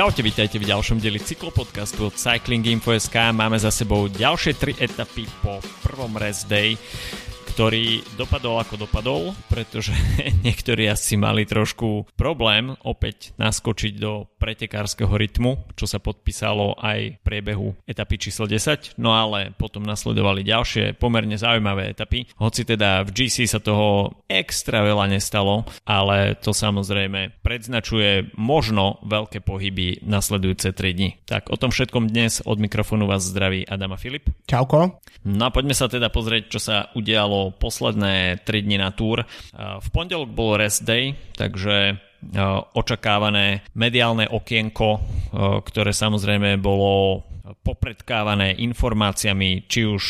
Čaute, vítajte v ďalšom dieli cyklopodcastu od Cycling Info.sk. Máme za sebou ďalšie tri etapy po prvom rest day ktorý dopadol ako dopadol, pretože niektorí asi mali trošku problém opäť naskočiť do pretekárskeho rytmu, čo sa podpísalo aj v priebehu etapy číslo 10, no ale potom nasledovali ďalšie pomerne zaujímavé etapy, hoci teda v GC sa toho extra veľa nestalo, ale to samozrejme predznačuje možno veľké pohyby nasledujúce 3 dni. Tak o tom všetkom dnes od mikrofónu vás zdraví Adama Filip. Čauko. No a poďme sa teda pozrieť, čo sa udialo posledné 3 dni na túr. V pondelok bol rest day, takže očakávané mediálne okienko, ktoré samozrejme bolo popredkávané informáciami, či už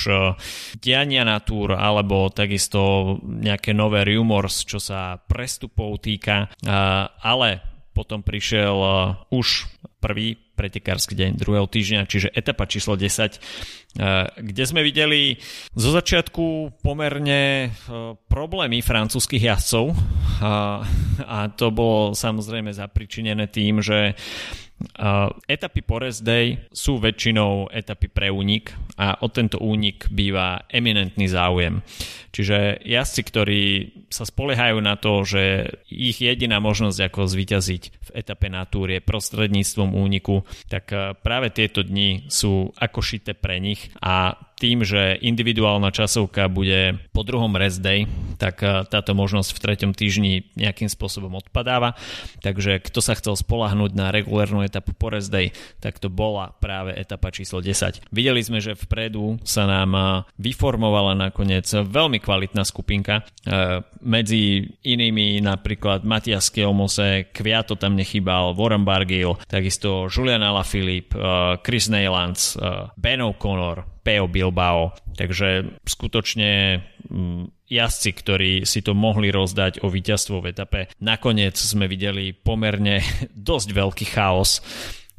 diania na túr, alebo takisto nejaké nové rumors, čo sa prestupov týka, ale potom prišiel už prvý pretekársky deň druhého týždňa, čiže etapa číslo 10, kde sme videli zo začiatku pomerne problémy francúzskych jazdcov. A to bolo samozrejme zapričinené tým, že etapy po rest day sú väčšinou etapy pre únik a o tento únik býva eminentný záujem. Čiže jazdci, ktorí sa spoliehajú na to, že ich jediná možnosť ako zvíťaziť v etape na túr je prostredníctvom úniku, tak práve tieto dni sú ako šité pre nich a tým, že individuálna časovka bude po druhom rest day, tak eh, táto možnosť v treťom týždni nejakým spôsobom odpadáva. Takže kto sa chcel spolahnúť na regulárnu etapu po rest day, tak to bola práve etapa číslo 10. Videli sme, že vpredu sa nám eh, vyformovala nakoniec veľmi kvalitná skupinka. Eh, medzi inými napríklad Matias Kielmose, Kviato tam nechybal, Warren Bargill, takisto Julian Alaphilippe, Chris Neylands, Ben O'Connor, Peo Bilbao. Takže skutočne mm, jazdci, ktorí si to mohli rozdať o víťazstvo v etape. Nakoniec sme videli pomerne dosť veľký chaos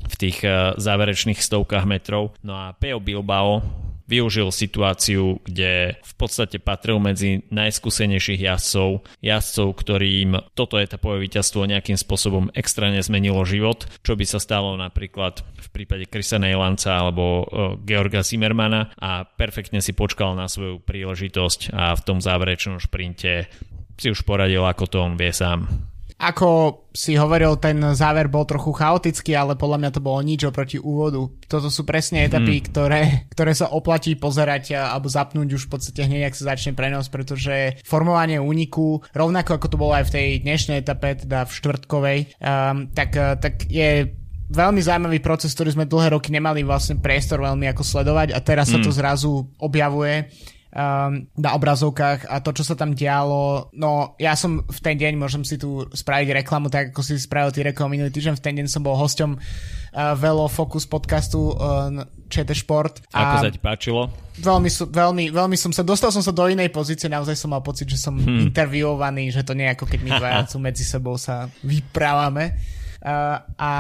v tých eh, záverečných stovkách metrov. No a Peo Bilbao využil situáciu, kde v podstate patril medzi najskúsenejších jazdcov, jazdcov, ktorým toto etapové víťazstvo nejakým spôsobom extra nezmenilo život, čo by sa stalo napríklad v prípade Krisa Nejlanca alebo e, Georga Zimmermana a perfektne si počkal na svoju príležitosť a v tom záverečnom šprinte si už poradil, ako to on vie sám. Ako si hovoril, ten záver bol trochu chaotický, ale podľa mňa to bolo nič oproti úvodu. Toto sú presne etapy, hmm. ktoré, ktoré sa oplatí pozerať alebo zapnúť už v podstate hneď, ak sa začne prenos, pretože formovanie úniku, rovnako ako to bolo aj v tej dnešnej etape, teda v štvrtkovej, um, tak, tak je veľmi zaujímavý proces, ktorý sme dlhé roky nemali vlastne priestor veľmi ako sledovať a teraz sa to zrazu objavuje um, na obrazovkách a to, čo sa tam dialo, no ja som v ten deň, môžem si tu spraviť reklamu, tak ako si spravil ty reklamu minulý týždeň, v ten deň som bol hosťom uh, Velo Focus podcastu uh, ČT Šport. A, ako sa ti páčilo? Veľmi, veľmi, veľmi som sa, dostal som sa do inej pozície, naozaj som mal pocit, že som hmm. interviewovaný, že to nie je ako keď my dvaja medzi sebou sa vyprávame. Uh, a,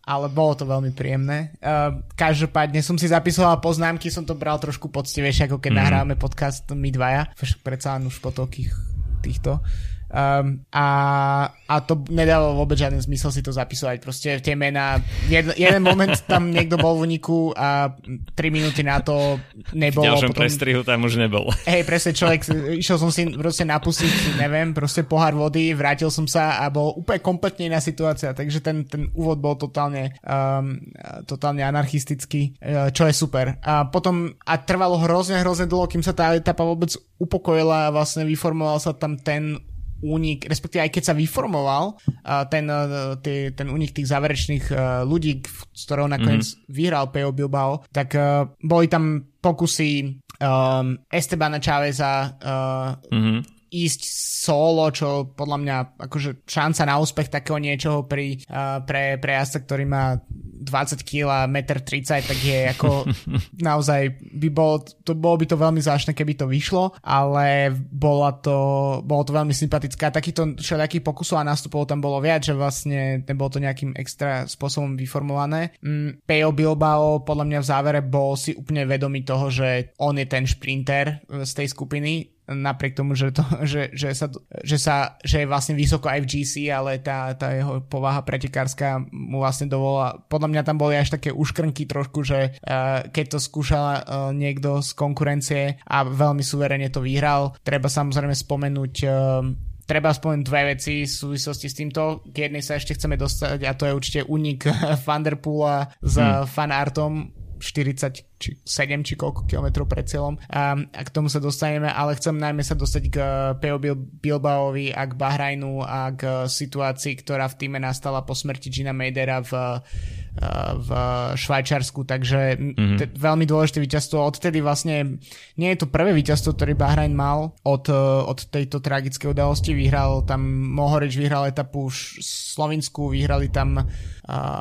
ale bolo to veľmi príjemné. Uh, každopádne som si zapisoval poznámky, som to bral trošku poctivejšie, ako keď mm. nahrávame podcast my dvaja, predsa len už po toľkých týchto. Um, a, a to nedalo vôbec žiaden zmysel si to zapisovať. Proste tie mená, jed, jeden moment tam niekto bol v uniku a 3 minúty na to nebol. V ďalšom potom, prestrihu tam už nebol. Hej, presne človek, išiel som si proste napustiť, neviem, proste pohár vody, vrátil som sa a bol úplne kompletne iná situácia, takže ten, ten úvod bol totálne, um, totálne anarchistický, uh, čo je super. A potom, a trvalo hrozne, hrozne dlho, kým sa tá etapa vôbec upokojila a vlastne vyformoval sa tam ten únik, respektíve aj keď sa vyformoval uh, ten, uh, tý, ten únik tých záverečných uh, ľudí, z ktorého nakoniec mm-hmm. vyhral Peo Bilbao, tak boli tam pokusy um, Estebana Cháveza uh, mm-hmm ísť solo, čo podľa mňa akože šanca na úspech takého niečoho pri, uh, pre, pre jazda, ktorý má 20 kg a 1,30 m, tak je ako naozaj by bolo, to, bolo by to veľmi zvláštne, keby to vyšlo, ale bola to, bolo to veľmi sympatické a takýto všelijakých pokusov a nástupov tam bolo viac, že vlastne nebolo to nejakým extra spôsobom vyformulované. Mm, Pejo Bilbao podľa mňa v závere bol si úplne vedomý toho, že on je ten šprinter z tej skupiny napriek tomu, že, to, že, že, sa, že, sa, že je vlastne vysoko aj v GC, ale tá, tá jeho povaha pretekárska mu vlastne dovolila, podľa mňa tam boli až také uškrnky trošku, že uh, keď to skúšala uh, niekto z konkurencie a veľmi suverene to vyhral, treba samozrejme spomenúť uh, treba spomenúť dve veci v súvislosti s týmto. K jednej sa ešte chceme dostať a to je určite únik Vanderpoola s hmm. fanartom 40 či 7 či koľko kilometrov pred cieľom a, a k tomu sa dostaneme, ale chcem najmä sa dostať k Peo Bilbaovi a k Bahrajnu a k situácii, ktorá v týme nastala po smrti Gina Meidera v v Švajčarsku, takže mm-hmm. t- veľmi dôležité víťazstvo. Odtedy vlastne nie je to prvé víťazstvo, ktorý Bahrajn mal od, od tejto tragickej udalosti. Vyhral tam Mohorič, vyhral etapu v Slovensku, vyhrali tam uh,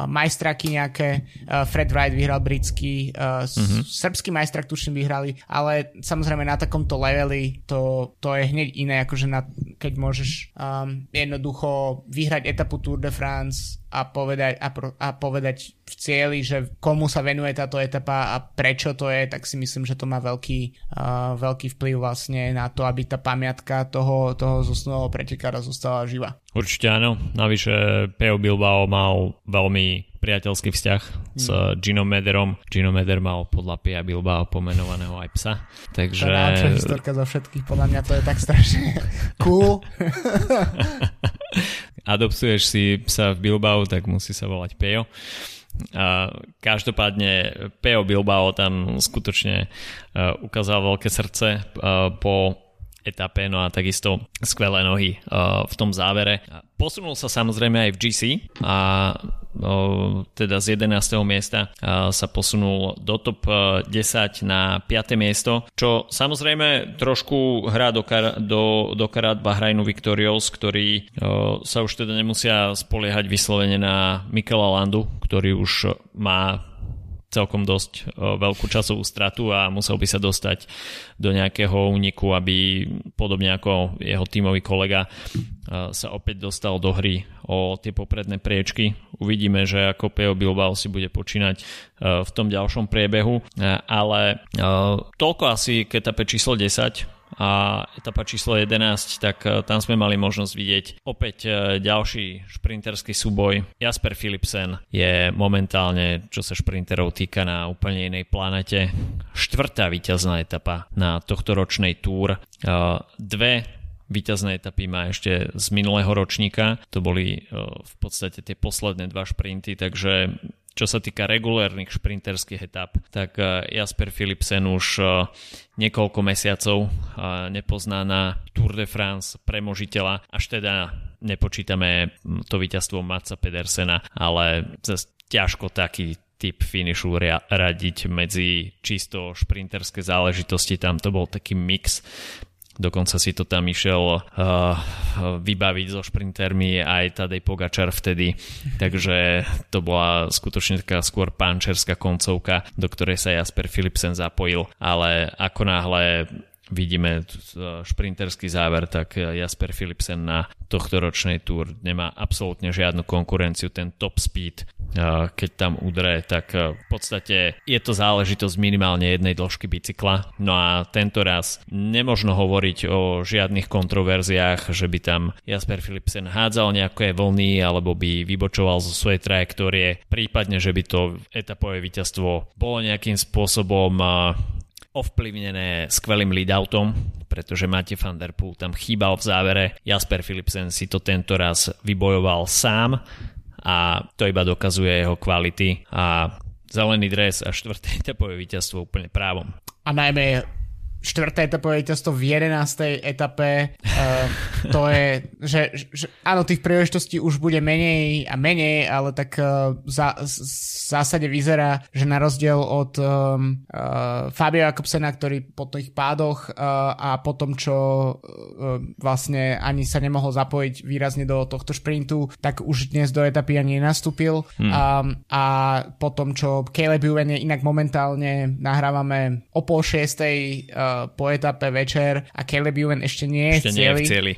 majstraky nejaké, uh, Fred Wright vyhral britský, uh, mm-hmm. Srbský majstrak tuším vyhrali, ale samozrejme na takomto leveli to, to je hneď iné, akože na, keď môžeš um, jednoducho vyhrať etapu Tour de France a povedať, a, pro, a povedať v cieli, že komu sa venuje táto etapa a prečo to je, tak si myslím, že to má veľký, uh, veľký vplyv vlastne na to, aby tá pamiatka toho, toho zosnulého pretekára zostala živa. Určite áno, navyše Peo Bilbao mal veľmi priateľský vzťah hmm. s Gino Mederom. Gino Meder mal podľa Pia Bilbao pomenovaného aj psa. Takže... Je historka zo všetkých, podľa mňa to je tak strašne cool. adoptuješ si psa v Bilbao, tak musí sa volať Pejo. A každopádne Peo Bilbao tam skutočne uh, ukázal veľké srdce uh, po etape, no a takisto skvelé nohy uh, v tom závere. Posunul sa samozrejme aj v GC a teda z 11. miesta sa posunul do top 10 na 5. miesto, čo samozrejme trošku hrá do, kar- do, do karát Bahrajnu Victorious, ktorí sa už teda nemusia spoliehať vyslovene na Mikela Landu, ktorý už má celkom dosť veľkú časovú stratu a musel by sa dostať do nejakého úniku, aby podobne ako jeho tímový kolega sa opäť dostal do hry o tie popredné priečky. Uvidíme, že ako Peo Bilbao si bude počínať v tom ďalšom priebehu, ale toľko asi k etape číslo 10 a etapa číslo 11, tak e, tam sme mali možnosť vidieť opäť e, ďalší šprinterský súboj. Jasper Philipsen je momentálne, čo sa šprinterov týka, na úplne inej planete. Štvrtá víťazná etapa na tohto ročnej túr. E, dve Výťazné etapy má ešte z minulého ročníka, to boli v podstate tie posledné dva šprinty, takže čo sa týka regulérnych šprinterských etap, tak eh, Jasper Philipsen už eh, niekoľko mesiacov eh, nepozná na Tour de France premožiteľa, až teda nepočítame to víťazstvo Matsa Pedersena, ale ťažko taký typ finišu radiť medzi čisto šprinterské záležitosti. Tam to bol taký mix Dokonca si to tam išiel uh, vybaviť so šprintermi aj Tadej Pogačar vtedy, takže to bola skutočne taká skôr pančerská koncovka, do ktorej sa Jasper Philipsen zapojil, ale ako náhle vidíme šprinterský záver, tak Jasper Philipsen na tohto ročnej túr nemá absolútne žiadnu konkurenciu, ten top speed, keď tam udre, tak v podstate je to záležitosť minimálne jednej dĺžky bicykla. No a tento raz nemožno hovoriť o žiadnych kontroverziách, že by tam Jasper Philipsen hádzal nejaké vlny alebo by vybočoval zo svojej trajektórie, prípadne, že by to etapové víťazstvo bolo nejakým spôsobom ovplyvnené skvelým leadoutom, pretože Matej van der Poel tam chýbal v závere. Jasper Philipsen si to tento raz vybojoval sám a to iba dokazuje jeho kvality a zelený dres a štvrté etapové víťazstvo úplne právom. A najmä štvrté etapové víťazstvo v 11. etape. Uh, to je, že, že áno, tých príležitostí už bude menej a menej, ale tak uh, za, v zásade vyzerá, že na rozdiel od um, uh, Fabio Jakobsena, ktorý po tých pádoch uh, a po tom, čo uh, vlastne ani sa nemohol zapojiť výrazne do tohto šprintu, tak už dnes do etapy ani nenastúpil. Hmm. Um, a po tom, čo Caleb Ewan je inak momentálne nahrávame o pol šiestej uh, uh, po etape večer a Caleb Ewan ešte nie je ešte v cieli. Nie je v cieli.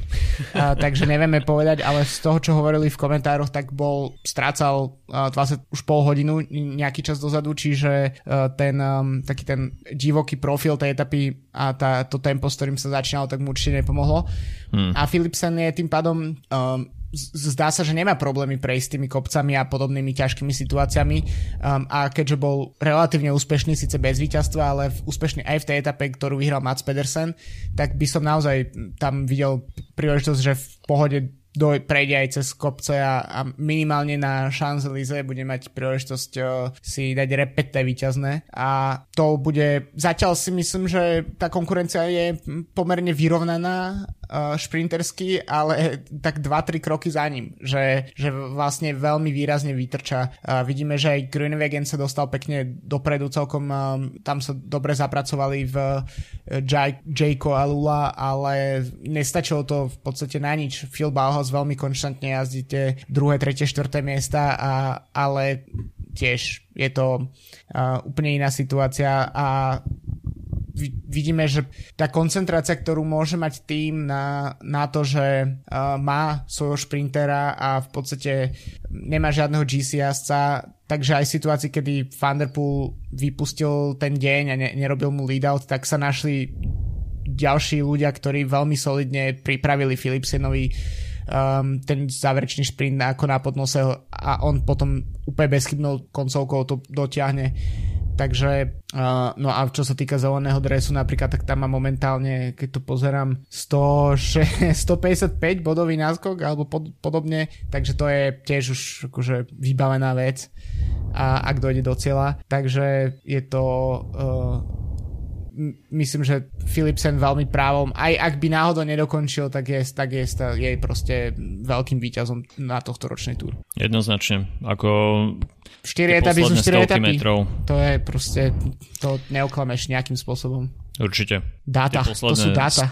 uh, takže nevieme povedať, ale z toho, čo hovorili v komentároch, tak bol, strácal uh, 20 už pol hodinu nejaký čas dozadu, čiže uh, ten um, taký ten divoký profil tej etapy a tá, to tempo, s ktorým sa začínalo, tak mu určite nepomohlo. Hmm. A Philipsen je tým pádom um, zdá sa, že nemá problémy prejsť tými kopcami a podobnými ťažkými situáciami. Um, a keďže bol relatívne úspešný, síce bez víťazstva, ale úspešný aj v tej etape, ktorú vyhral Mats Pedersen, tak by som naozaj tam videl príležitosť, že v pohode do, prejde aj cez kopce a, a minimálne na Champs-Élysées bude mať príležitosť uh, si dať repete výťazné a to bude, zatiaľ si myslím, že tá konkurencia je pomerne vyrovnaná šprintersky, ale tak 2-3 kroky za ním, že, že vlastne veľmi výrazne vytrča. Vidíme, že aj Grünwegen sa dostal pekne dopredu celkom, uh, tam sa dobre zapracovali v uh, Jayko Alula, ale nestačilo to v podstate na nič. Phil Bauhaus veľmi konštantne jazdíte druhé, tretie, štvrté miesta, a, ale tiež je to uh, úplne iná situácia a vidíme, že tá koncentrácia, ktorú môže mať tým na, na to, že uh, má svojho šprintera a v podstate nemá žiadneho GC jazdca, takže aj v situácii, kedy Vanderpool vypustil ten deň a ne, nerobil mu lead-out, tak sa našli ďalší ľudia, ktorí veľmi solidne pripravili Philipsenovi um, ten záverečný sprint ako na podnose a on potom úplne bezchybnou koncovkou to dotiahne. Takže, no a čo sa týka zeleného dresu napríklad, tak tam má momentálne, keď to pozerám, 100, 155 bodový náskok alebo pod, podobne, takže to je tiež už akože vybavená vec a ak dojde do cieľa. Takže je to uh, myslím, že Philipsen veľmi právom, aj ak by náhodou nedokončil, tak je, tak je, je proste veľkým výťazom na tohto ročnej túr. Jednoznačne, ako 4 etapy sú 4 etapy. Metrov. To je proste, to neoklameš nejakým spôsobom. Určite. Dáta, posledné, to sú dáta.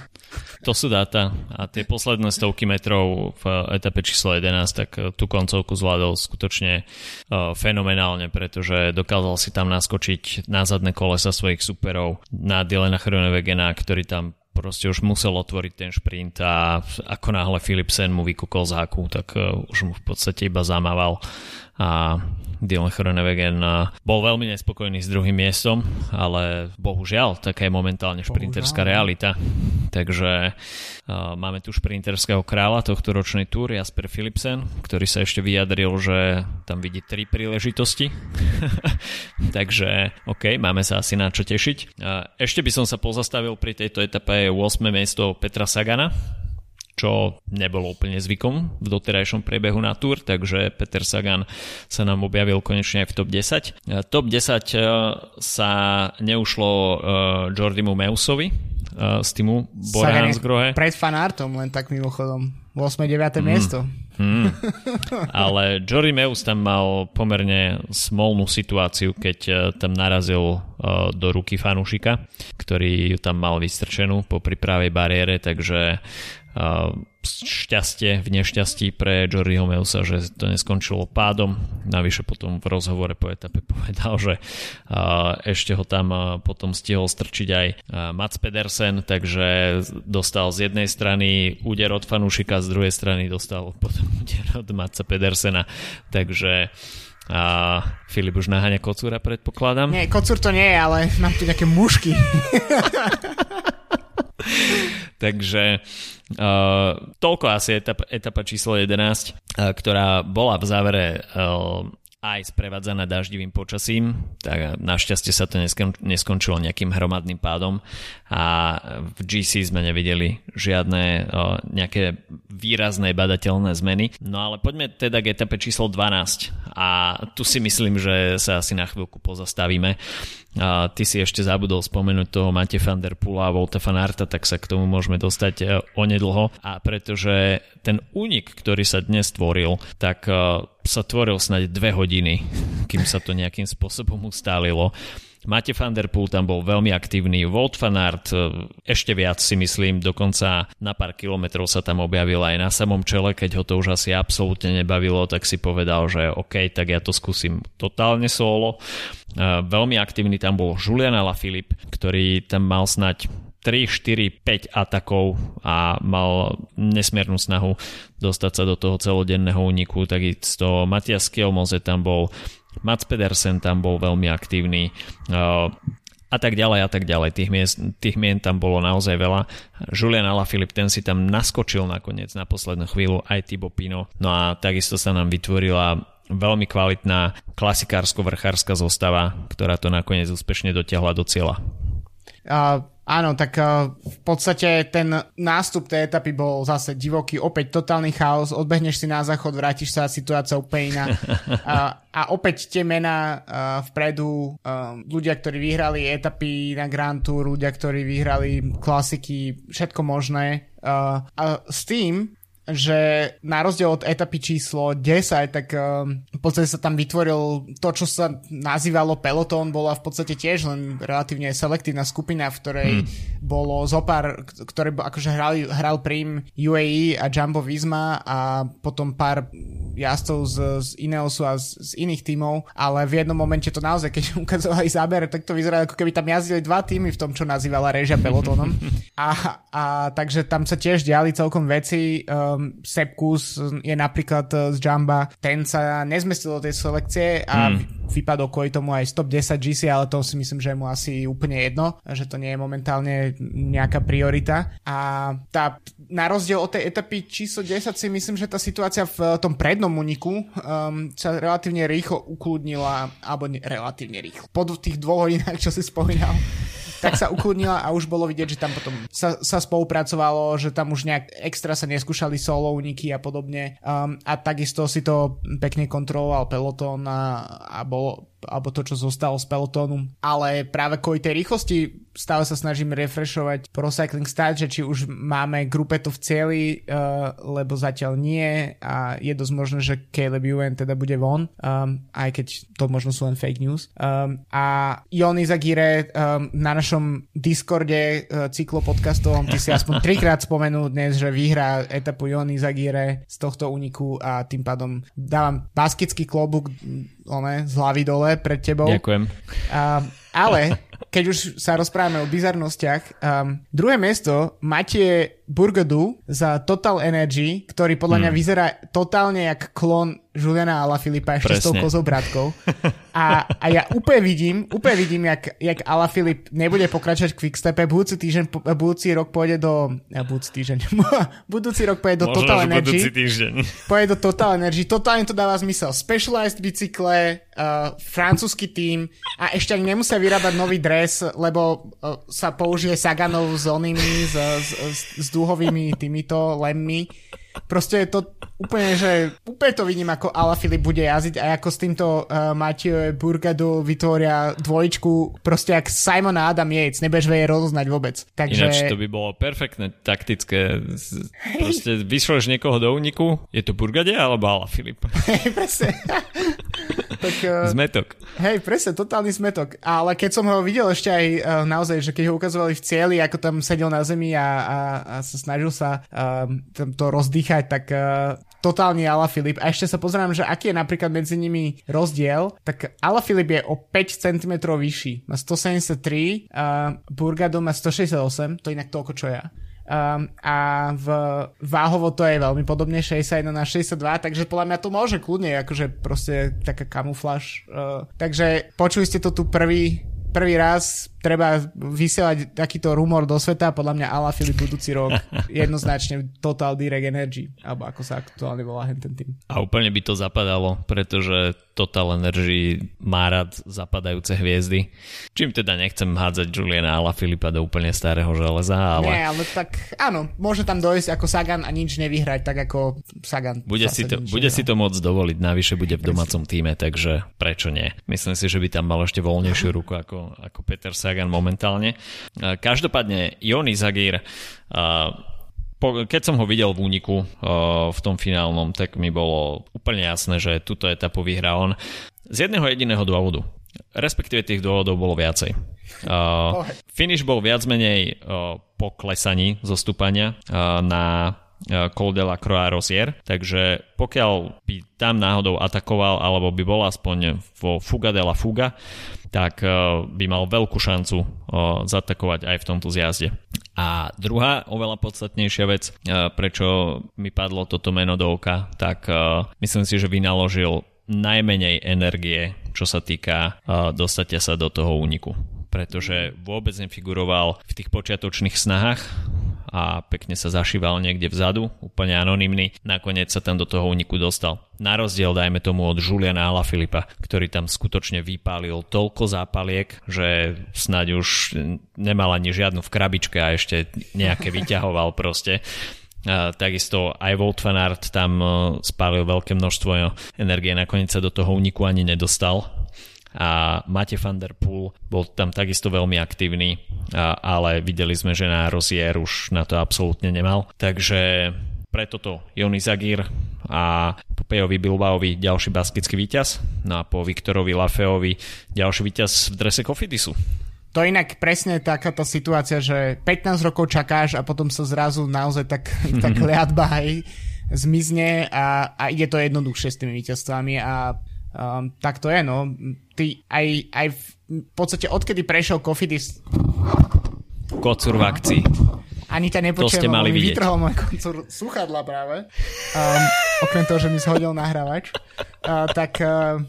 To sú dáta a tie posledné stovky metrov v etape číslo 11, tak eh, tú koncovku zvládol skutočne uh, fenomenálne, pretože dokázal si tam naskočiť na zadné kolesa svojich superov na Dylena Chronewegena, ktorý tam proste už musel otvoriť ten šprint a ako náhle Philipsen mu vykúkol z haku, tak uh, už mu v podstate iba zamával a Dylan Chronewegen bol veľmi nespokojný s druhým miestom, ale bohužiaľ, taká je momentálne šprinterská realita. Takže uh, máme tu šprinterského kráľa tohto ročnej túr, Jasper Philipsen, ktorý sa ešte vyjadril, že tam vidí tri príležitosti. Takže OK, máme sa asi na čo tešiť. Uh, ešte by som sa pozastavil pri tejto etape 8. miesto Petra Sagana, čo nebolo úplne zvykom v doterajšom priebehu na Tour, takže Peter Sagan sa nám objavil konečne aj v top 10. E, top 10 e, sa neušlo uh, Jordimu Meusovi z týmu Borhansgrohe. Pred fanartom, len tak mimochodom. 8. 9. Mm. miesto. Mm. Ale Jory Meus tam mal pomerne smolnú situáciu, keď tam narazil do ruky fanúšika, ktorý ju tam mal vystrčenú po pripravej bariére, takže šťastie v nešťastí pre Jordyho Meusa, že to neskončilo pádom. Navyše potom v rozhovore po etape povedal, že ešte ho tam potom stihol strčiť aj Mats Pedersen, takže dostal z jednej strany úder od fanúšika, z druhej strany dostal potom úder od Matsa Pedersena. Takže a Filip už naháňa kocúra, predpokladám. Nie, kocúr to nie je, ale mám tu nejaké mušky. Takže uh, toľko asi etapa, etapa číslo 11, uh, ktorá bola v závere uh, aj sprevádzaná daždivým počasím, tak našťastie sa to neskončilo nejakým hromadným pádom a v GC sme nevideli žiadne nejaké výrazné badateľné zmeny. No ale poďme teda k etape číslo 12 a tu si myslím, že sa asi na chvíľku pozastavíme. A ty si ešte zabudol spomenúť toho Mate van der Pula a Volta van Arta, tak sa k tomu môžeme dostať e, onedlho. A pretože ten únik, ktorý sa dnes tvoril, tak e, sa tvoril snáď dve hodiny, kým sa to nejakým spôsobom ustálilo. Mate van der Poel tam bol veľmi aktívny, Wout van Aert e, ešte viac si myslím, dokonca na pár kilometrov sa tam objavil aj na samom čele, keď ho to už asi absolútne nebavilo, tak si povedal, že OK, tak ja to skúsim totálne solo. E, veľmi aktívny tam bol Julian Alaphilippe, ktorý tam mal snať 3, 4, 5 atakov a mal nesmiernu snahu dostať sa do toho celodenného úniku. Takisto Matias Kielmoze tam bol, Mats Pedersen tam bol veľmi aktívny a tak ďalej a tak ďalej. Tých, miest, tých mien tam bolo naozaj veľa. Julian Alaphilippe, ten si tam naskočil nakoniec na poslednú chvíľu, aj Thibaut Pino. No a takisto sa nám vytvorila veľmi kvalitná klasikársko-vrchárska zostava, ktorá to nakoniec úspešne dotiahla do cieľa. Uh, áno, tak uh, v podstate ten nástup tej etapy bol zase divoký, opäť totálny chaos, odbehneš si na záchod, vrátiš sa, situácia úplne iná. Uh, a opäť tie mená uh, vpredu, uh, ľudia, ktorí vyhrali etapy na Grand Tour, ľudia, ktorí vyhrali klasiky, všetko možné. A s tým, že na rozdiel od etapy číslo 10, tak um, v podstate sa tam vytvoril to, čo sa nazývalo peloton, bola v podstate tiež len relatívne selektívna skupina, v ktorej hmm. bolo zopár, ktoré akože hrali, hral prim UAE a Jumbo Visma a potom pár jazdcov z, z Ineosu a z, z iných tímov, ale v jednom momente to naozaj, keď ukazovali záber, tak to vyzerá ako keby tam jazdili dva týmy v tom, čo nazývala režia pelotonom. a, a takže tam sa tiež diali celkom veci. Um, Sepkus je napríklad uh, z Jamba, ten sa nezmestil do tej selekcie a mm. vypadol kvôli tomu aj stop 10 GC, ale to si myslím, že je mu asi úplne jedno, že to nie je momentálne nejaká priorita. A tá, na rozdiel od tej etapy číslo 10 si myslím, že tá situácia v tom prednom uniku um, sa relatívne rýchlo ukludnila, alebo ne, relatívne rýchlo. Po tých dvoch hodinách, čo si spomínal, tak sa ukludnila a už bolo vidieť, že tam potom sa, sa spolupracovalo, že tam už nejak extra sa neskúšali solo uniky a podobne. Um, a takisto si to pekne kontroloval peloton a, a bolo alebo to, čo zostalo z pelotónu. Ale práve kvôli tej rýchlosti stále sa snažím refreshovať Pro Cycling Stats, že či už máme grupetu v cieli, uh, lebo zatiaľ nie a je dosť možné, že Caleb Ewan teda bude von, um, aj keď to možno sú len fake news. Um, a Jony Zagire um, na našom Discorde uh, cyklopodcastovom, ty si aspoň trikrát spomenul dnes, že vyhrá etapu Jony Zagire z tohto úniku a tým pádom dávam baskický klobúk one, z hlavy dole pred tebou. Ďakujem. Uh, ale keď už sa rozprávame o bizarnostiach, um, druhé miesto máte Burgodu za Total Energy, ktorý podľa mňa hmm. vyzerá totálne jak klon Juliana Filipa ešte Presne. s tou kozou bratkou. A, a ja úplne vidím, úplne vidím, jak, jak Filip nebude pokračovať v Quickstepe, budúci týždeň, budúci rok pôjde do, budúci týždeň, budúci rok pôjde do Možno, Total Energy. týždeň. Pôjde do Total Energy, totálne to dáva zmysel. Specialized bicykle, uh, francúzsky tým a ešte ani nemusia vyrábať nový dres, lebo uh, sa použije Saganov s onými, s, s, s, s dúhovými týmito lemmi proste je to úplne, že úplne to vidím, ako Filip bude jazdiť a ako s týmto uh, Mathieu Burgadu vytvoria dvojičku, proste ak Simon a Adam Yates, nebudeš vie rozoznať vôbec. Takže... Ináč to by bolo perfektné, taktické. Proste vyšleš niekoho do úniku, je to Burgade alebo Filip? Hej, presne. tak, uh, zmetok. Hej, presne, totálny zmetok. Ale keď som ho videl ešte aj uh, naozaj, že keď ho ukazovali v cieli, ako tam sedel na zemi a, a, a sa snažil sa um, to rozdýchať, tak uh, totálny Filip. A ešte sa pozerám, že aký je napríklad medzi nimi rozdiel. Tak Filip je o 5 cm vyšší. Má 173, uh, Burgado má 168, to inak toľko čo ja. Um, a v váhovo to je veľmi podobne 61 na 62, takže podľa mňa to môže kľudne, akože proste taká kamufláž. Uh, takže počuli ste to tu prvý, prvý raz treba vysielať takýto rumor do sveta, podľa mňa Ala Filip budúci rok jednoznačne Total Direct Energy, alebo ako sa aktuálne volá ten tým. A úplne by to zapadalo, pretože Total Energy má rád zapadajúce hviezdy. Čím teda nechcem hádzať Juliana Ala Filipa do úplne starého železa, ale... Nie, ale tak áno, môže tam dojsť ako Sagan a nič nevyhrať, tak ako Sagan. Bude, si to, bude si to môcť dovoliť, navyše bude v domácom týme, takže prečo nie? Myslím si, že by tam mal ešte voľnejšiu ruku ako, ako Peter Sagan momentálne. Každopádne Jony Zagir keď som ho videl v úniku v tom finálnom, tak mi bolo úplne jasné, že túto etapu vyhrá on z jedného jediného dôvodu. Respektíve tých dôvodov bolo viacej. Uh, finish bol viac menej uh, po klesaní zostúpania uh, na Col de la Croix Rosier, takže pokiaľ by tam náhodou atakoval alebo by bol aspoň vo Fuga de la Fuga, tak by mal veľkú šancu zatakovať aj v tomto zjazde. A druhá, oveľa podstatnejšia vec, prečo mi padlo toto meno do oka, tak myslím si, že vynaložil najmenej energie, čo sa týka dostatia sa do toho úniku pretože vôbec nefiguroval v tých počiatočných snahách a pekne sa zašíval niekde vzadu, úplne anonymný. Nakoniec sa tam do toho úniku dostal. Na rozdiel, dajme tomu, od Juliana Ala Filipa, ktorý tam skutočne vypálil toľko zápaliek, že snáď už nemal ani žiadnu v krabičke a ešte nejaké vyťahoval proste. A takisto aj Volt Fanart tam e, spálil veľké množstvo energie, nakoniec sa do toho úniku ani nedostal a Mate van der Poel bol tam takisto veľmi aktívny, ale videli sme, že na Rozier už na to absolútne nemal. Takže preto to Joni Zagír a po Pejovi Bilbaovi ďalší baskický víťaz, no a po Viktorovi Lafeovi ďalší víťaz v drese Kofidisu. To je inak presne takáto situácia, že 15 rokov čakáš a potom sa zrazu naozaj tak, tak liadba aj zmizne a, a ide to jednoduchšie s tými víťazstvami a Um, tak to je, no. Ty aj, aj v, v podstate odkedy prešiel Kofidis... Kocur v akcii. Ani ťa nepočujem, to ste mali mi vytrhol môj koncur sluchadla práve. Um, okrem toho, že mi zhodil nahrávač. Uh, tak uh,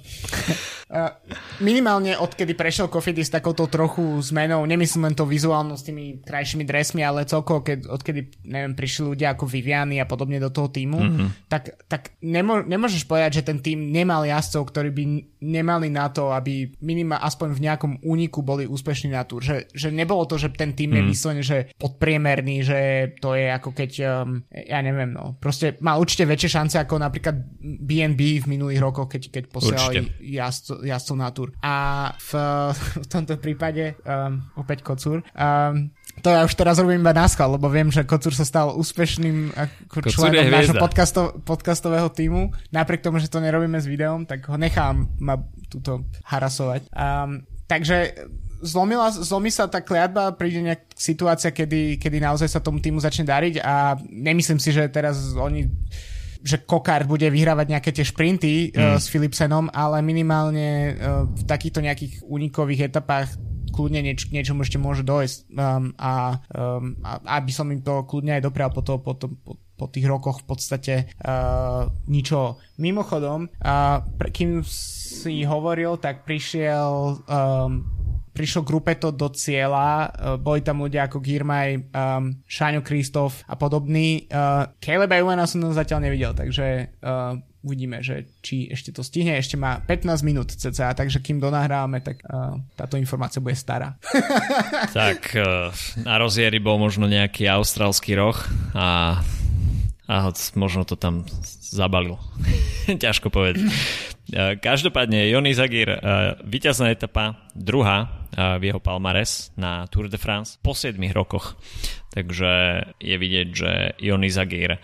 minimálne odkedy prešiel Kofidis takouto trochu zmenou, nemyslím len to vizuálno s tými krajšími dresmi, ale celkovo, keď, odkedy neviem, prišli ľudia ako Viviany a podobne do toho týmu, mm-hmm. tak, tak nemo, nemôžeš povedať, že ten tým nemal jazdcov, ktorí by nemali na to, aby minimálne aspoň v nejakom úniku boli úspešní na túr. Že, že nebolo to, že ten tým mm. je vyslovene, že podpriemerný, že to je ako keď, um, ja neviem, no, proste má určite väčšie šance ako napríklad BNB v minulých rokoch, keď, keď posielali jazdcov jazdcov na túr. A v, v tomto prípade um, opäť Kocúr. Um, to ja už teraz robím iba na skal, lebo viem, že Kocúr sa stal úspešným ako členom nášho podcasto, podcastového týmu. Napriek tomu, že to nerobíme s videom, tak ho nechám ma túto harasovať. Um, takže zlomila, zlomí sa tá kliatba, príde nejaká situácia, kedy, kedy naozaj sa tomu týmu začne dariť a nemyslím si, že teraz oni že Kokár bude vyhrávať nejaké tie šprinty mm. uh, s Philipsenom, ale minimálne uh, v takýchto nejakých únikových etapách kľudne nieč, niečomu ešte môže dojsť um, a, um, a aby som im to kľudne aj doprial po, to, po, to, po, po tých rokoch v podstate uh, ničo. Mimochodom, uh, kým si hovoril, tak prišiel um, prišlo Grupeto do cieľa, uh, boli tam ľudia ako Girmay, um, Šáňo Kristof a podobný. Uh, Caleb Ewena som zatiaľ nevidel, takže uh, uvidíme, že či ešte to stihne. Ešte má 15 minút cca, takže kým donahrávame, tak uh, táto informácia bude stará. tak uh, na rozieri bol možno nejaký austrálsky roh a, a možno to tam zabalil. Ťažko povedať. Každopádne Jony Zagir, víťazná etapa, druhá v jeho palmares na Tour de France po 7 rokoch. Takže je vidieť, že Ioni Zagir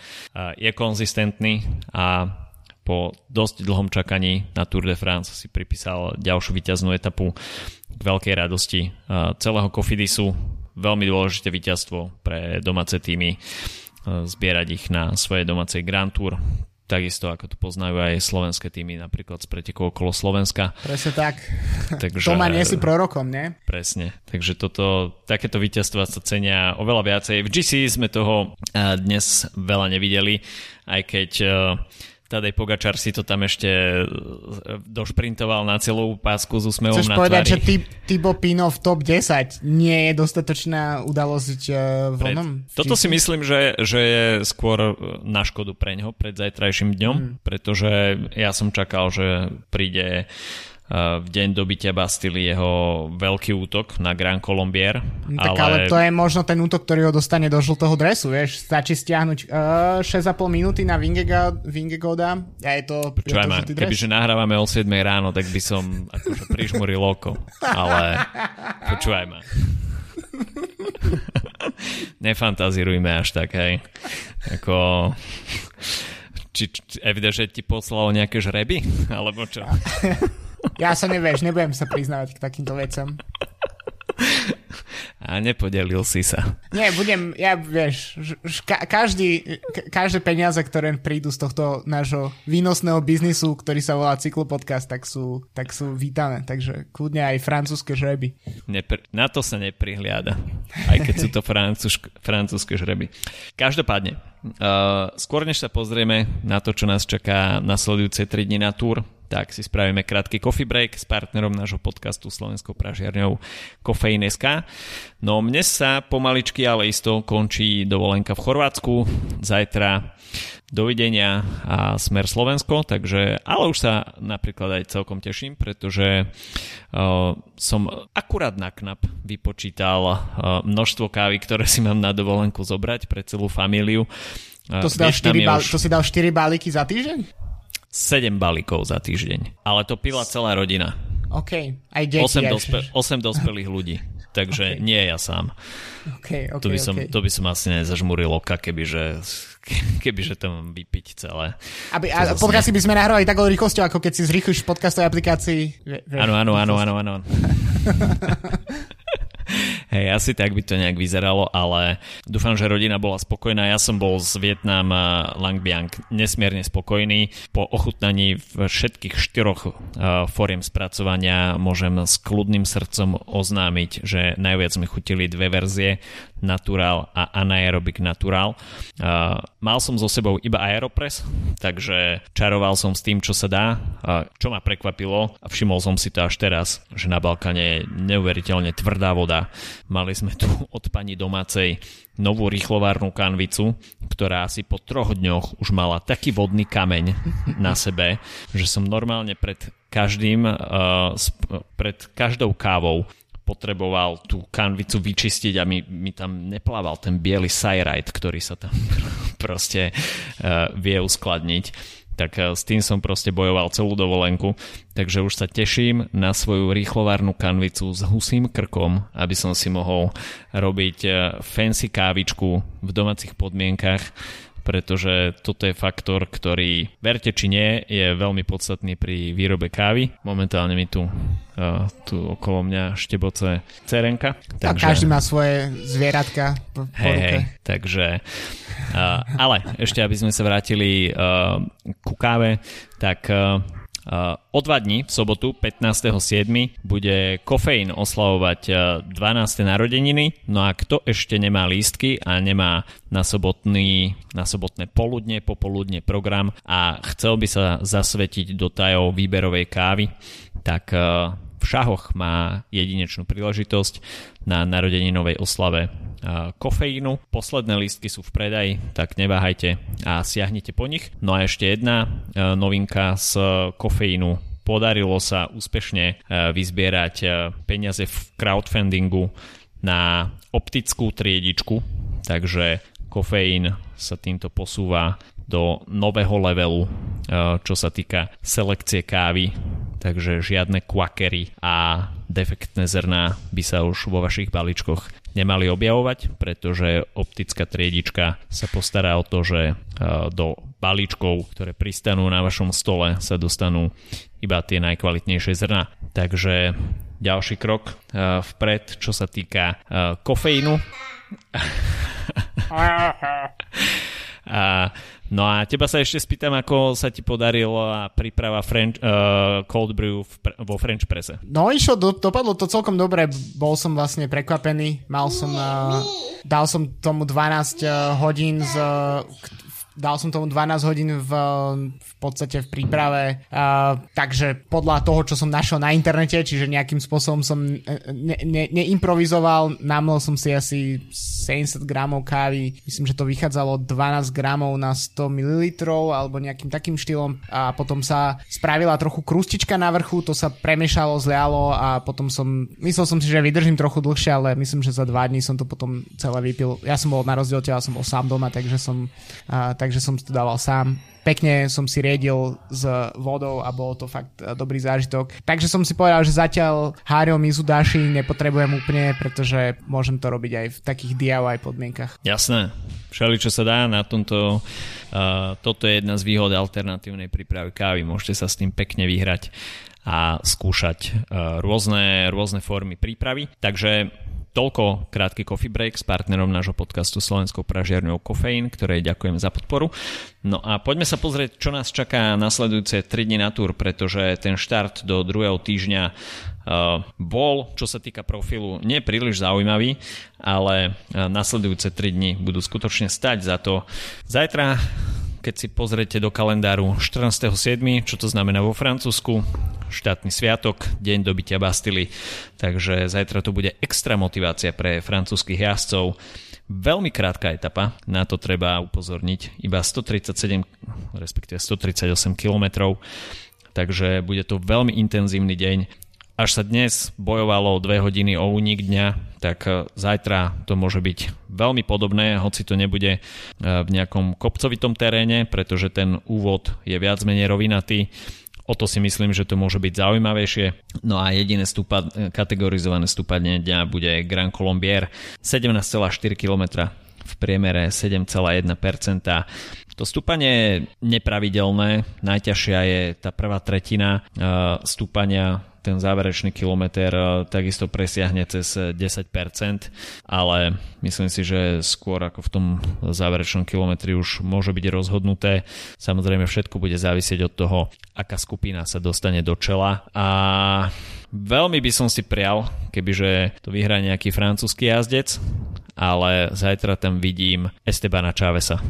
je konzistentný a po dosť dlhom čakaní na Tour de France si pripísal ďalšiu víťaznú etapu k veľkej radosti celého Kofidisu. Veľmi dôležité víťazstvo pre domáce týmy zbierať ich na svojej domácej Grand Tour takisto ako to poznajú aj slovenské týmy, napríklad z pretekov okolo Slovenska. Presne tak. Takže, to ma nie si prorokom, nie? Presne. Takže toto, takéto víťazstva sa cenia oveľa viacej. V GC sme toho eh, dnes veľa nevideli, aj keď uh, Tadej Pogačar si to tam ešte e, došprintoval na celú pásku s úsmevom Chceš na povedať, tvári. že ty, Tibo Pino v top 10 nie je dostatočná udalosť uh, v pred, onom? Toto si myslím, že, že je skôr na škodu pre ňo pred zajtrajším dňom, hmm. pretože ja som čakal, že príde v deň dobytia Bastily jeho veľký útok na Grand Colombier. No, tak ale... ale to je možno ten útok, ktorý ho dostane do žltého dresu, vieš, stačí stiahnuť uh, 6,5 minúty na Vingegoda a je to, Počúvaj ma, kebyže nahrávame o 7 ráno, tak by som akože prižmuril oko, ale počúvaj ma. Nefantazírujme až tak, hej. Ako... Či, či evideš, že ti poslalo nejaké žreby? Alebo čo? Ja sa nevieš, nebudem sa priznávať k takýmto vecam. A nepodelil si sa. Nie, budem, ja vieš, ka- každý, každé peniaze, ktoré prídu z tohto nášho výnosného biznisu, ktorý sa volá Cyklopodcast, tak sú, tak sú vítané. Takže kľudne aj francúzske žreby. Nepr- na to sa neprihliada. Aj keď sú to francúzsk- francúzske žreby. Každopádne, skôr než sa pozrieme na to, čo nás čaká nasledujúce 3 dni na túr, tak si spravíme krátky coffee break s partnerom nášho podcastu Slovenskou pražiarňou Kofeín.sk. No mne sa pomaličky, ale isto končí dovolenka v Chorvátsku. Zajtra dovidenia a smer Slovensko, takže, ale už sa napríklad aj celkom teším, pretože uh, som akurát na knap vypočítal uh, množstvo kávy, ktoré si mám na dovolenku zobrať pre celú familiu. Uh, to, si dal 4 bál- už... to si dal 4 balíky za týždeň? 7 balíkov za týždeň. Ale to pila celá rodina. OK, aj deti. 8, dospe- 8 dospelých ľudí. Takže okay. nie ja sám. Okay, okay, to, by som, okay. to by som asi nezažmúril oka, kebyže, kebyže to mám vypiť celé. Aby, a podcasty by sme nahrávali takou rýchlosťou, ako keď si zrýchliš v podcastovej aplikácii. Áno, áno, áno, áno, áno. Hej, asi tak by to nejak vyzeralo, ale dúfam, že rodina bola spokojná. Ja som bol z Vietnam Langbiang nesmierne spokojný. Po ochutnaní všetkých štyroch uh, fóriem spracovania môžem s kľudným srdcom oznámiť, že najviac mi chutili dve verzie Natural a Anaerobic Natural. Mal som so sebou iba Aeropress, takže čaroval som s tým, čo sa dá. Čo ma prekvapilo, a všimol som si to až teraz, že na Balkáne je neuveriteľne tvrdá voda. Mali sme tu od pani domácej novú rýchlovárnu kanvicu, ktorá asi po troch dňoch už mala taký vodný kameň na sebe, že som normálne pred každým, uh, pred každou kávou potreboval tú kanvicu vyčistiť a mi, mi tam neplával ten biely sajrajt, ktorý sa tam proste uh, vie uskladniť. Tak uh, s tým som proste bojoval celú dovolenku, takže už sa teším na svoju rýchlovárnu kanvicu s husým krkom, aby som si mohol robiť uh, fancy kávičku v domácich podmienkach pretože toto je faktor, ktorý, verte či nie, je veľmi podstatný pri výrobe kávy. Momentálne mi tu, uh, tu okolo mňa šteboce cerenka. Takže... A každý má svoje zvieratka po, hej, hej, takže, uh, ale ešte aby sme sa vrátili uh, ku káve, tak Uh, o dva dní, v sobotu 15.7. bude kofeín oslavovať 12. Uh, narodeniny, no a kto ešte nemá lístky a nemá na, sobotný, na sobotné poludne, popoludne program a chcel by sa zasvetiť do tajov výberovej kávy, tak v šahoch má jedinečnú príležitosť na narodeninovej oslave kofeínu. Posledné lístky sú v predaji, tak neváhajte a siahnite po nich. No a ešte jedna novinka z kofeínu. Podarilo sa úspešne vyzbierať peniaze v crowdfundingu na optickú triedičku, takže kofeín sa týmto posúva do nového levelu, čo sa týka selekcie kávy takže žiadne kvakery a defektné zrná by sa už vo vašich balíčkoch nemali objavovať, pretože optická triedička sa postará o to, že e, do balíčkov, ktoré pristanú na vašom stole, sa dostanú iba tie najkvalitnejšie zrna. Takže ďalší krok e, vpred, čo sa týka e, kofeínu. a No a teba sa ešte spýtam, ako sa ti podarila príprava French, uh, cold brew v, vo French prese. No išlo, do, dopadlo to celkom dobre, bol som vlastne prekvapený, mal som, uh, dal som tomu 12 uh, hodín z, uh, dal som tomu 12 hodín v, v podstate v príprave, uh, takže podľa toho, čo som našiel na internete, čiže nejakým spôsobom som ne, ne, neimprovizoval, namlel som si asi 70 gramov kávy, myslím, že to vychádzalo 12 gramov na 100 ml alebo nejakým takým štýlom a potom sa spravila trochu krustička na vrchu, to sa premiešalo, zlialo a potom som, myslel som si, že vydržím trochu dlhšie, ale myslím, že za dva dní som to potom celé vypil. Ja som bol na rozdiel teba, som bol sám doma, takže som uh, takže som to dával sám. Pekne som si riedil s vodou a bol to fakt e, dobrý zážitok. Takže som si povedal, že zatiaľ Hario Mizudashi nepotrebujem úplne, pretože môžem to robiť aj v takých DIY podmienkach. Jasné. Všeli, čo sa dá na tomto, uh, toto je jedna z výhod alternatívnej prípravy kávy. Môžete sa s tým pekne vyhrať a skúšať uh, rôzne, rôzne formy prípravy. Takže toľko krátky coffee break s partnerom nášho podcastu Slovenskou pražiarňou Kofeín, ktorej ďakujem za podporu. No a poďme sa pozrieť, čo nás čaká nasledujúce 3 dni na túr, pretože ten štart do druhého týždňa uh, bol, čo sa týka profilu, nie príliš zaujímavý, ale uh, nasledujúce 3 dni budú skutočne stať za to. Zajtra keď si pozriete do kalendáru 14.7., čo to znamená vo Francúzsku, štátny sviatok, deň dobytia Bastily, takže zajtra to bude extra motivácia pre francúzskych jazdcov. Veľmi krátka etapa, na to treba upozorniť, iba 137, respektíve 138 km, takže bude to veľmi intenzívny deň až sa dnes bojovalo 2 hodiny o únik dňa, tak e, zajtra to môže byť veľmi podobné, hoci to nebude e, v nejakom kopcovitom teréne, pretože ten úvod je viac menej rovinatý. O to si myslím, že to môže byť zaujímavejšie. No a jediné stúpa, kategorizované stúpadne dňa bude Grand Colombier 17,4 km v priemere 7,1%. To stúpanie je nepravidelné, najťažšia je tá prvá tretina e, stúpania ten záverečný kilometr eh, takisto presiahne cez 10%, ale myslím si, že skôr ako v tom záverečnom kilometri už môže byť rozhodnuté. Samozrejme všetko bude závisieť od toho, aká skupina sa dostane do čela a veľmi by som si prial, kebyže to vyhrá nejaký francúzsky jazdec, ale zajtra tam vidím Estebana Čávesa.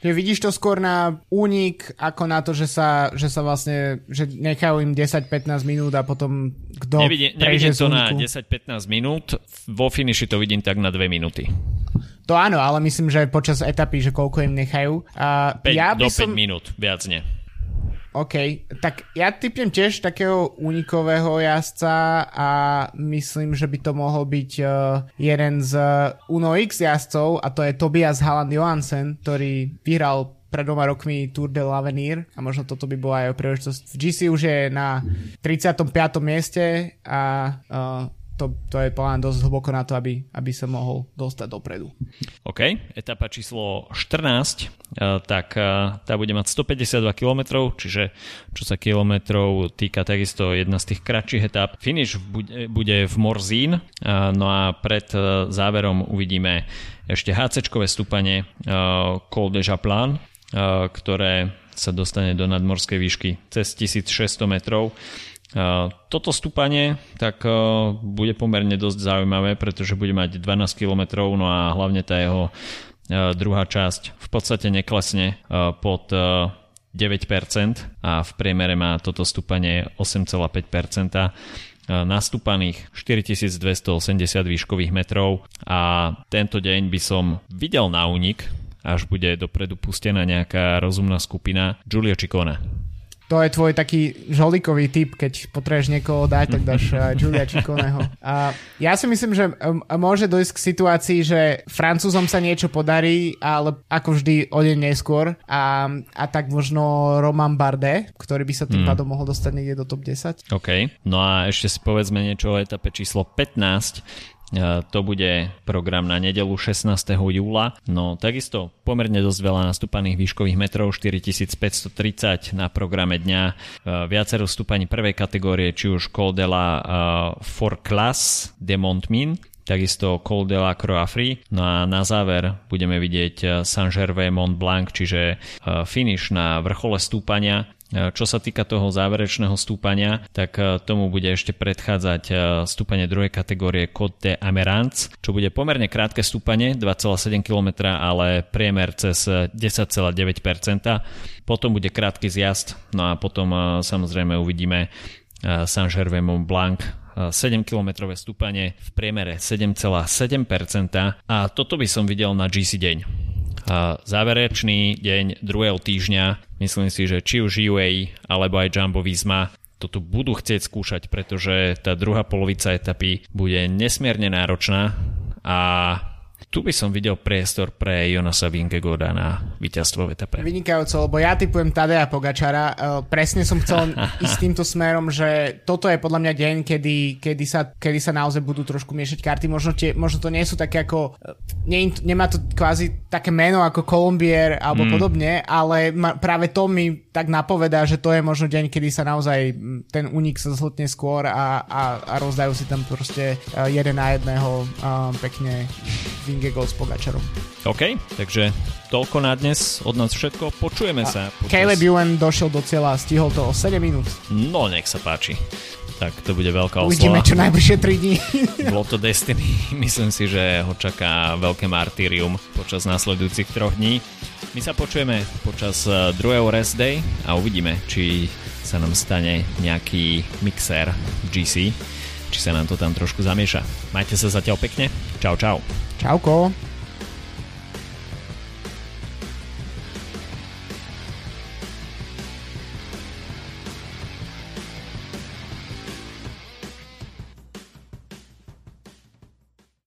Že vidíš to skôr na únik, ako na to, že sa, že sa vlastne, že nechajú im 10-15 minút a potom kto nevidím to na 10-15 minút, vo finiši to vidím tak na 2 minúty. To áno, ale myslím, že počas etapy, že koľko im nechajú. A 5, ja by do 5 som... minút, viac nie. OK, tak ja typnem tiež takého unikového jazdca a myslím, že by to mohol byť uh, jeden z uh, Uno X jazdcov a to je Tobias Halland Johansen, ktorý vyhral pred dvoma rokmi Tour de l'Avenir a možno toto by bola aj príležitosť. V GC už je na 35. mieste a uh, to, to je plán dosť hlboko na to, aby, aby sa mohol dostať dopredu. OK, etapa číslo 14, e, tak e, tá bude mať 152 km, čiže čo sa kilometrov týka takisto jedna z tých kratších etap. Finish bude, bude v Morzín, e, no a pred záverom uvidíme ešte HC-čkové stúpanie Col de Japlan, ktoré sa dostane do nadmorskej výšky cez 1600 metrov toto stúpanie tak bude pomerne dosť zaujímavé, pretože bude mať 12 km, no a hlavne tá jeho druhá časť v podstate neklesne pod 9% a v priemere má toto stúpanie 8,5% nastúpaných 4280 výškových metrov a tento deň by som videl na únik, až bude dopredu pustená nejaká rozumná skupina Giulia Ciccone to je tvoj taký žolikový typ, keď potrebuješ niekoho dať, tak dáš uh, Julia Čikoného. A ja si myslím, že um, môže dojsť k situácii, že Francúzom sa niečo podarí, ale ako vždy o deň neskôr a, a tak možno Roman Bardet, ktorý by sa tým mm. pádom mohol dostať niekde do top 10. OK, no a ešte si povedzme niečo o etape číslo 15, E, to bude program na nedelu 16. júla. No takisto pomerne dosť veľa nastúpaných výškových metrov, 4530 na programe dňa. E, viacero stúpaní prvej kategórie, či už Col de la uh, For Class de Montmin, takisto Col de la Croix Free. No a na záver budeme vidieť Saint-Gervais Mont Blanc, čiže finish na vrchole stúpania E, čo sa týka toho záverečného stúpania, tak e, tomu bude ešte predchádzať e, stúpanie druhej kategórie Côte de Amerance, čo bude pomerne krátke stúpanie, 2,7 km, ale priemer cez 10,9%. Potom bude krátky zjazd, no a potom samozrejme uvidíme Saint-Gervais Mont Blanc 7 km stúpanie v priemere 7,7% a toto by som videl na GC deň záverečný deň druhého týždňa. Myslím si, že či už UAE alebo aj Jumbo Visma toto budú chcieť skúšať, pretože tá druhá polovica etapy bude nesmierne náročná a tu by som videl priestor pre Jonasa Vingegoda na víťazstvo v etape. Vynikajúco, lebo ja typujem Tadeja Pogačara. Uh, presne som chcel ísť týmto smerom, že toto je podľa mňa deň, kedy, kedy, sa, kedy sa naozaj budú trošku miešať karty. Možno, tie, možno to nie sú také ako... Nie, nemá to kvázi také meno ako Colombier alebo mm. podobne, ale ma, práve to mi tak napovedá, že to je možno deň, kedy sa naozaj ten únik sa zhltne skôr a, a, a rozdajú si tam proste jeden na jedného um, pekne Vingegol s Pogačarom. OK, takže toľko na dnes od nás všetko. Počujeme a sa. Počas... Caleb Ewan došiel do cieľa a stihol to o 7 minút. No, nech sa páči. Tak to bude veľká oslava. Uvidíme čo najbližšie 3 dní. Bolo to Destiny. Myslím si, že ho čaká veľké martýrium počas následujúcich troch dní. My sa počujeme počas eh, druhého rest day a uvidíme, či sa nám stane nejaký mixer GC či sa nám to tam trošku zamieša. Majte sa zatiaľ pekne. Čau, čau. Čauko.